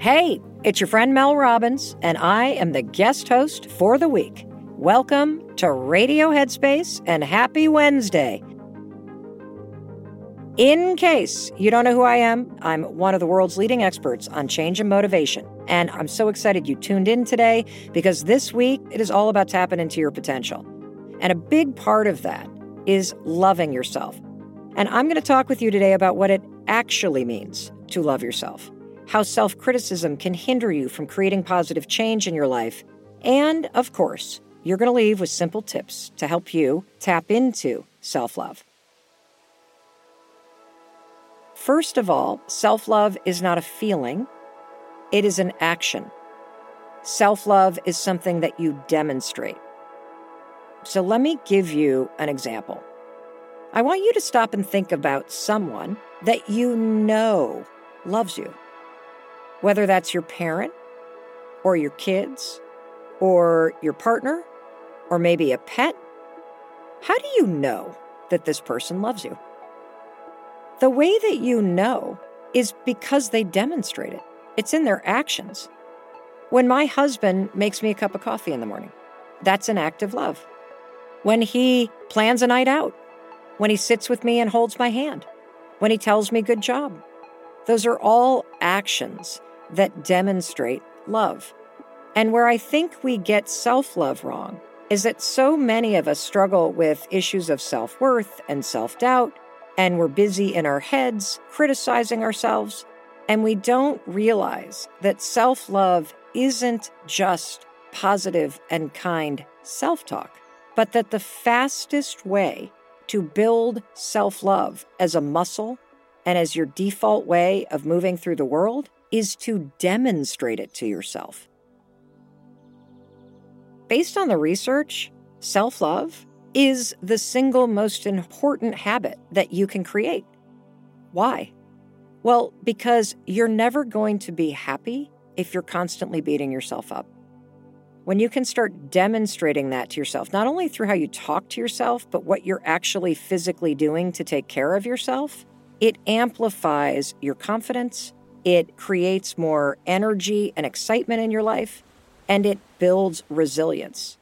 Hey, it's your friend Mel Robbins, and I am the guest host for the week. Welcome to Radio Headspace and happy Wednesday. In case you don't know who I am, I'm one of the world's leading experts on change and motivation. And I'm so excited you tuned in today because this week it is all about tapping into your potential. And a big part of that is loving yourself. And I'm going to talk with you today about what it actually means to love yourself how self criticism can hinder you from creating positive change in your life. And, of course, you're going to leave with simple tips to help you tap into self love. First of all, self love is not a feeling, it is an action. Self love is something that you demonstrate. So let me give you an example. I want you to stop and think about someone that you know loves you whether that's your parent or your kids or your partner or maybe a pet. How do you know that this person loves you? The way that you know is because they demonstrate it, it's in their actions. When my husband makes me a cup of coffee in the morning, that's an act of love. When he plans a night out, when he sits with me and holds my hand, when he tells me good job, those are all actions that demonstrate love. And where I think we get self love wrong is that so many of us struggle with issues of self worth and self doubt, and we're busy in our heads criticizing ourselves, and we don't realize that self love isn't just positive and kind self talk, but that the fastest way to build self love as a muscle and as your default way of moving through the world is to demonstrate it to yourself. Based on the research, self love is the single most important habit that you can create. Why? Well, because you're never going to be happy if you're constantly beating yourself up. When you can start demonstrating that to yourself, not only through how you talk to yourself, but what you're actually physically doing to take care of yourself, it amplifies your confidence, it creates more energy and excitement in your life, and it builds resilience.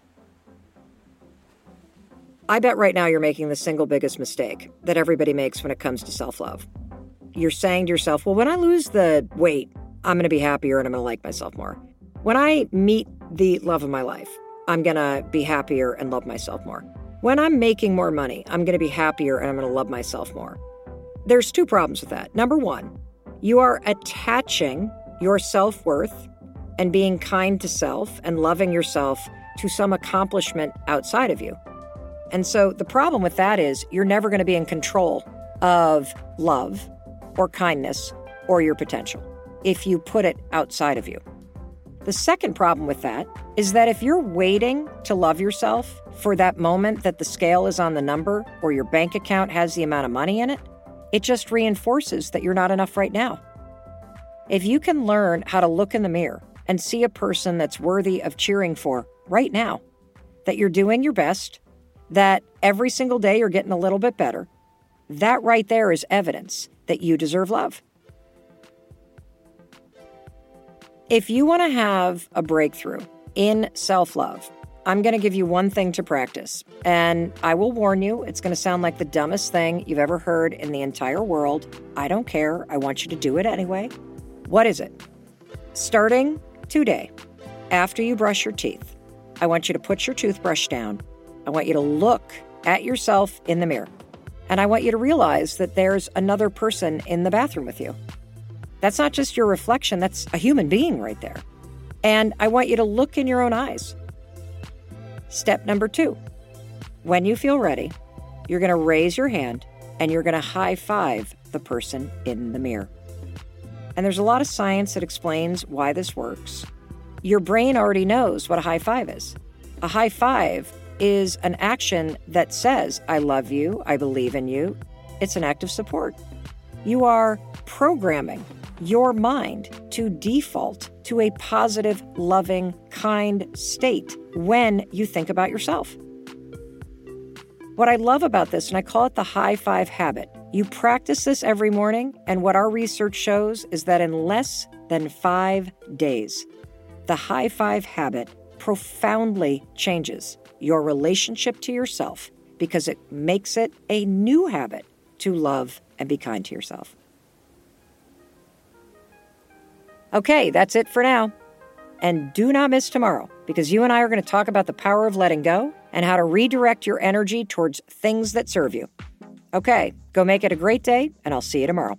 I bet right now you're making the single biggest mistake that everybody makes when it comes to self love. You're saying to yourself, well, when I lose the weight, I'm going to be happier and I'm going to like myself more. When I meet the love of my life, I'm going to be happier and love myself more. When I'm making more money, I'm going to be happier and I'm going to love myself more. There's two problems with that. Number one, you are attaching your self worth and being kind to self and loving yourself to some accomplishment outside of you. And so the problem with that is you're never going to be in control of love or kindness or your potential if you put it outside of you. The second problem with that is that if you're waiting to love yourself for that moment that the scale is on the number or your bank account has the amount of money in it, it just reinforces that you're not enough right now. If you can learn how to look in the mirror and see a person that's worthy of cheering for right now, that you're doing your best, that every single day you're getting a little bit better, that right there is evidence that you deserve love. If you want to have a breakthrough in self love, I'm going to give you one thing to practice. And I will warn you, it's going to sound like the dumbest thing you've ever heard in the entire world. I don't care. I want you to do it anyway. What is it? Starting today, after you brush your teeth, I want you to put your toothbrush down. I want you to look at yourself in the mirror. And I want you to realize that there's another person in the bathroom with you. That's not just your reflection, that's a human being right there. And I want you to look in your own eyes. Step number two when you feel ready, you're going to raise your hand and you're going to high five the person in the mirror. And there's a lot of science that explains why this works. Your brain already knows what a high five is. A high five is an action that says, I love you, I believe in you. It's an act of support. You are programming your mind to default to a positive, loving, kind state when you think about yourself. What I love about this, and I call it the high five habit, you practice this every morning, and what our research shows is that in less than five days, the high five habit profoundly changes your relationship to yourself because it makes it a new habit to love and be kind to yourself. Okay, that's it for now. And do not miss tomorrow because you and I are going to talk about the power of letting go and how to redirect your energy towards things that serve you. Okay, go make it a great day, and I'll see you tomorrow.